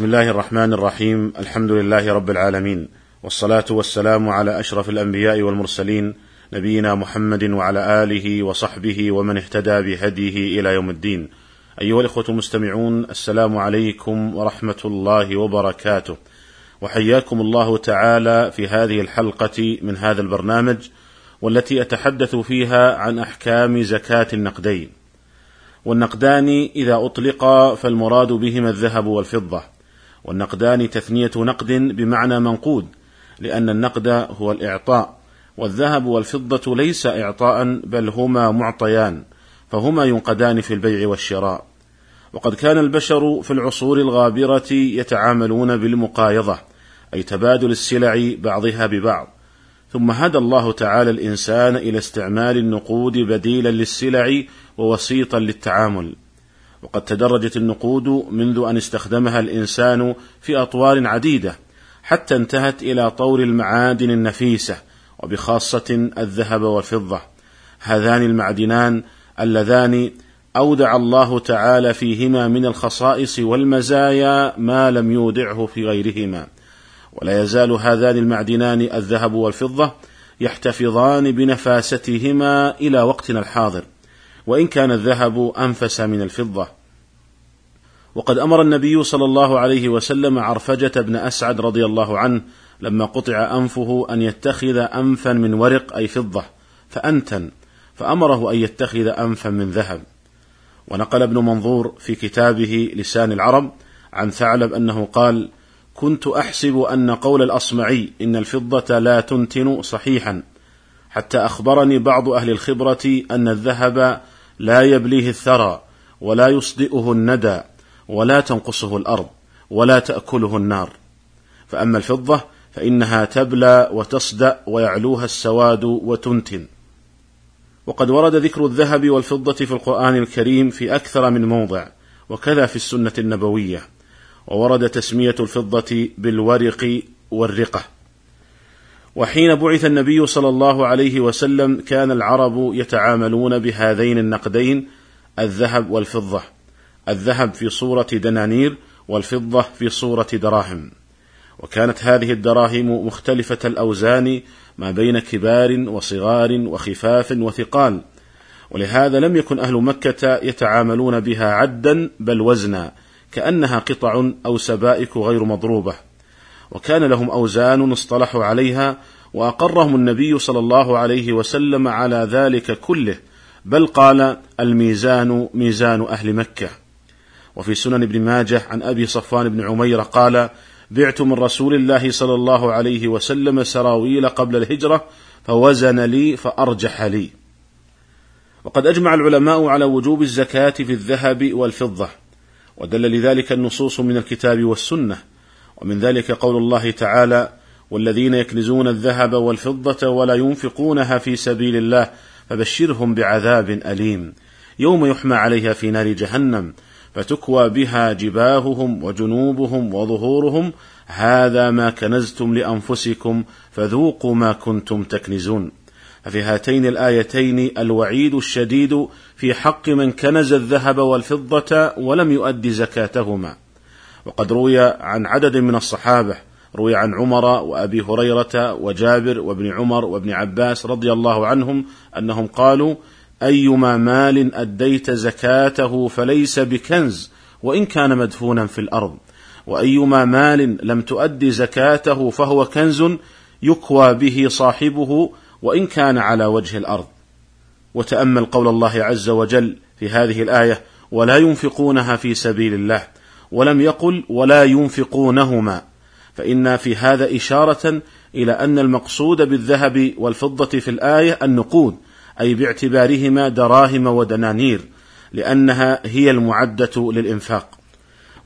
بسم الله الرحمن الرحيم. الحمد لله رب العالمين. والصلاة والسلام على أشرف الأنبياء والمرسلين نبينا محمد وعلى آله وصحبه ومن اهتدى بهديه إلى يوم الدين. أيها الإخوة المستمعون السلام عليكم ورحمة الله وبركاته. وحياكم الله تعالى في هذه الحلقة من هذا البرنامج والتي أتحدث فيها عن أحكام زكاة النقدين. والنقدان إذا أطلقا فالمراد بهما الذهب والفضة. والنقدان تثنية نقد بمعنى منقود لأن النقد هو الإعطاء والذهب والفضة ليس اعطاء بل هما معطيان فهما ينقدان في البيع والشراء. وقد كان البشر في العصور الغابرة يتعاملون بالمقايضة أي تبادل السلع بعضها ببعض. ثم هدى الله تعالى الإنسان إلى استعمال النقود بديلا للسلع ووسيطا للتعامل. وقد تدرجت النقود منذ أن استخدمها الإنسان في أطوار عديدة حتى انتهت إلى طور المعادن النفيسة وبخاصة الذهب والفضة. هذان المعدنان اللذان أودع الله تعالى فيهما من الخصائص والمزايا ما لم يودعه في غيرهما. ولا يزال هذان المعدنان الذهب والفضة يحتفظان بنفاستهما إلى وقتنا الحاضر. وإن كان الذهب أنفس من الفضة. وقد أمر النبي صلى الله عليه وسلم عرفجة بن أسعد رضي الله عنه لما قطع أنفه أن يتخذ أنفا من ورق أي فضة فأنتن فأمره أن يتخذ أنفا من ذهب. ونقل ابن منظور في كتابه لسان العرب عن ثعلب أنه قال كنت أحسب أن قول الأصمعي إن الفضة لا تنتن صحيحا حتى أخبرني بعض أهل الخبرة أن الذهب لا يبليه الثرى ولا يصدئه الندى ولا تنقصه الأرض ولا تأكله النار. فأما الفضة فإنها تبلى وتصدأ ويعلوها السواد وتنتن. وقد ورد ذكر الذهب والفضة في القرآن الكريم في أكثر من موضع وكذا في السنة النبوية. وورد تسمية الفضة بالورق والرقة. وحين بعث النبي صلى الله عليه وسلم كان العرب يتعاملون بهذين النقدين الذهب والفضة. الذهب في صورة دنانير والفضة في صورة دراهم. وكانت هذه الدراهم مختلفة الأوزان ما بين كبار وصغار وخفاف وثقال. ولهذا لم يكن أهل مكة يتعاملون بها عدا بل وزنا كأنها قطع أو سبائك غير مضروبة. وكان لهم أوزان اصطلحوا عليها وأقرهم النبي صلى الله عليه وسلم على ذلك كله بل قال الميزان ميزان أهل مكة. وفي سنن ابن ماجه عن أبي صفوان بن عمير قال بعت من رسول الله صلى الله عليه وسلم سراويل قبل الهجرة فوزن لي فأرجح لي. وقد أجمع العلماء على وجوب الزكاة في الذهب والفضة ودل لذلك النصوص من الكتاب والسنة. ومن ذلك قول الله تعالى والذين يكنزون الذهب والفضة ولا ينفقونها في سبيل الله فبشرهم بعذاب أليم. يوم يحمى عليها في نار جهنم فتكوى بها جباههم وجنوبهم وظهورهم هذا ما كنزتم لأنفسكم فذوقوا ما كنتم تكنزون. ففي هاتين الآيتين الوعيد الشديد في حق من كنز الذهب والفضة ولم يؤد زكاتهما. وقد روي عن عدد من الصحابة روي عن عمر وأبي هريرة وجابر وابن عمر وابن عباس رضي الله عنهم أنهم قالوا أيما مال أديت زكاته فليس بكنز وإن كان مدفونا في الأرض. وأيما مال لم تؤد زكاته فهو كنز يكوى به صاحبه وإن كان على وجه الأرض. وتأمل قول الله عز وجل في هذه الآية ولا ينفقونها في سبيل الله. ولم يقل ولا ينفقونهما. فإن في هذا إشارة إلى أن المقصود بالذهب والفضة في الآية النقود أي باعتبارهما دراهم ودنانير لأنها هي المعدة للإنفاق.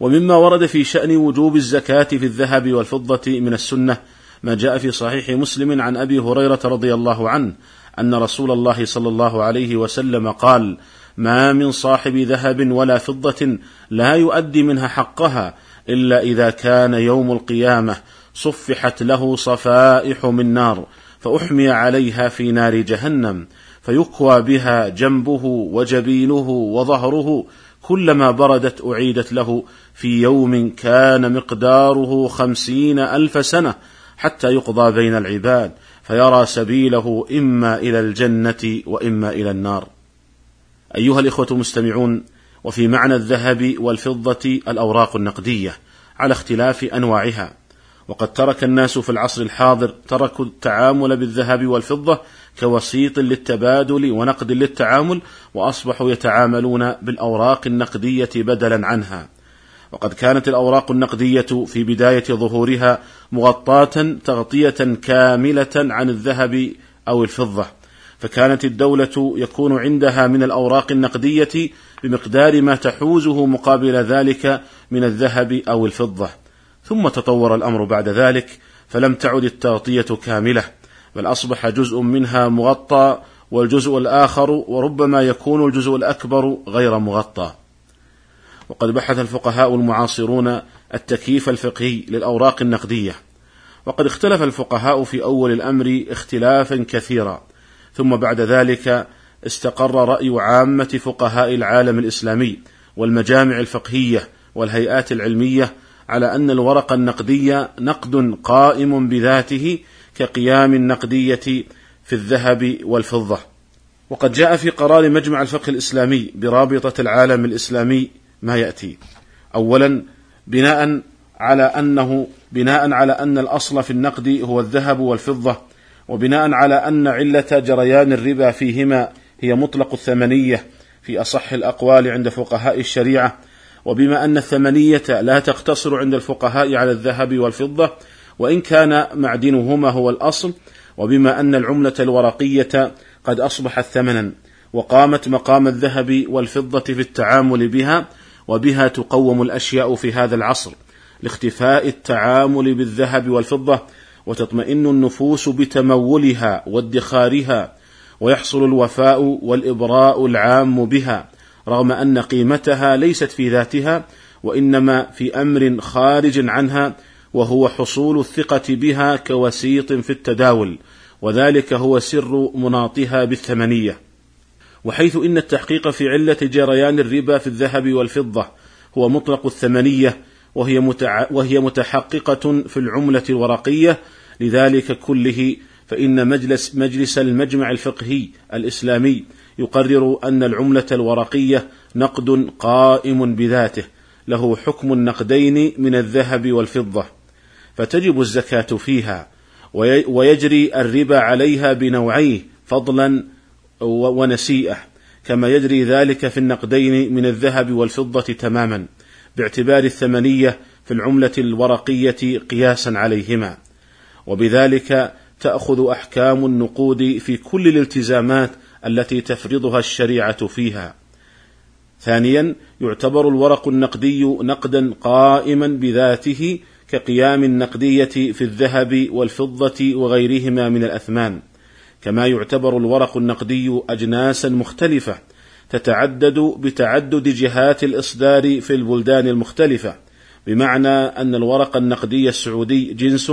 ومما ورد في شأن وجوب الزكاة في الذهب والفضة من السنة ما جاء في صحيح مسلم عن أبي هريرة رضي الله عنه أن رسول الله صلى الله عليه وسلم قال: ما من صاحب ذهب ولا فضة لا يؤدي منها حقها إلا إذا كان يوم القيامة صفحت له صفائح من نار فأحمي عليها في نار جهنم فيكوى بها جنبه وجبينه وظهره كلما بردت أعيدت له في يوم كان مقداره خمسين ألف سنة حتى يقضى بين العباد فيرى سبيله إما إلى الجنة وإما إلى النار. أيها الإخوة المستمعون وفي معنى الذهب والفضة الأوراق النقدية على اختلاف أنواعها. وقد ترك الناس في العصر الحاضر تركوا التعامل بالذهب والفضة كوسيط للتبادل ونقد للتعامل وأصبحوا يتعاملون بالأوراق النقدية بدلا عنها. وقد كانت الأوراق النقدية في بداية ظهورها مغطاة تغطية كاملة عن الذهب أو الفضة. فكانت الدولة يكون عندها من الأوراق النقدية بمقدار ما تحوزه مقابل ذلك من الذهب أو الفضة. ثم تطور الأمر بعد ذلك فلم تعد التغطية كاملة بل أصبح جزء منها مغطى والجزء الآخر وربما يكون الجزء الأكبر غير مغطى. وقد بحث الفقهاء المعاصرون التكييف الفقهي للأوراق النقدية وقد اختلف الفقهاء في أول الأمر اختلافا كثيرا ثم بعد ذلك استقر رأي عامة فقهاء العالم الإسلامي والمجامع الفقهية والهيئات العلمية على أن الورق النقدي نقد قائم بذاته كقيام النقدية في الذهب والفضة. وقد جاء في قرار مجمع الفقه الإسلامي برابطة العالم الإسلامي ما يأتي. أولا بناء على أنه بناء على أن الأصل في النقد هو الذهب والفضة وبناء على أن علة جريان الربا فيهما هي مطلق الثمنية في أصح الأقوال عند فقهاء الشريعة. وبما أن الثمنية لا تقتصر عند الفقهاء على الذهب والفضة وإن كان معدنهما هو الأصل وبما أن العملة الورقية قد أصبحت ثمنا وقامت مقام الذهب والفضة في التعامل بها وبها تقوم الأشياء في هذا العصر لاختفاء التعامل بالذهب والفضة وتطمئن النفوس بتمولها وادخارها ويحصل الوفاء والإبراء العام بها رغم أن قيمتها ليست في ذاتها وإنما في أمر خارج عنها وهو حصول الثقة بها كوسيط في التداول وذلك هو سر مناطها بالثمنية. وحيث إن التحقيق في علة جريان الربا في الذهب والفضة هو مطلق الثمنية وهي, متع... وهي متحققة في العملة الورقية. لذلك كله فإن مجلس مجلس المجمع الفقهي الإسلامي يقرر أن العملة الورقية نقد قائم بذاته له حكم النقدين من الذهب والفضة فتجب الزكاة فيها ويجري الربا عليها بنوعيه فضلا ونسيئة كما يجري ذلك في النقدين من الذهب والفضة تماما. باعتبار الثمنية في العملة الورقية قياسا عليهما وبذلك تأخذ أحكام النقود في كل الالتزامات التي تفرضها الشريعة فيها. ثانيا يعتبر الورق النقدي نقدا قائما بذاته كقيام النقدية في الذهب والفضة وغيرهما من الأثمان كما يعتبر الورق النقدي أجناسا مختلفة تتعدد بتعدد جهات الإصدار في البلدان المختلفة بمعنى أن الورق النقدي السعودي جنس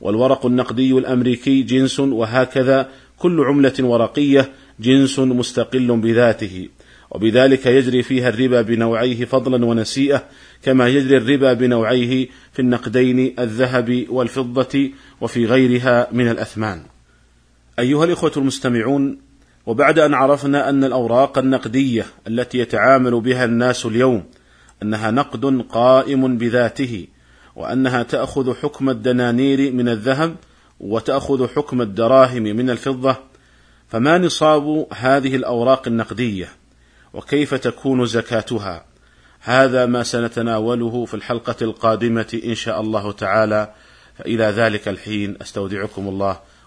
والورق النقدي الأمريكي جنس وهكذا كل عملة ورقية جنس مستقل بذاته وبذلك يجري فيها الربا بنوعيه فضلا ونسيئة كما يجري الربا بنوعيه في النقدين الذهب والفضة وفي غيرها من الأثمان. أيها الإخوة المستمعون، وبعد أن عرفنا أن الأوراق النقدية التي يتعامل بها الناس اليوم أنها نقد قائم بذاته، وأنها تأخذ حكم الدنانير من الذهب، وتأخذ حكم الدراهم من الفضة، فما نصاب هذه الأوراق النقدية؟ وكيف تكون زكاتها؟ هذا ما سنتناوله في الحلقة القادمة إن شاء الله تعالى فإلى ذلك الحين أستودعكم الله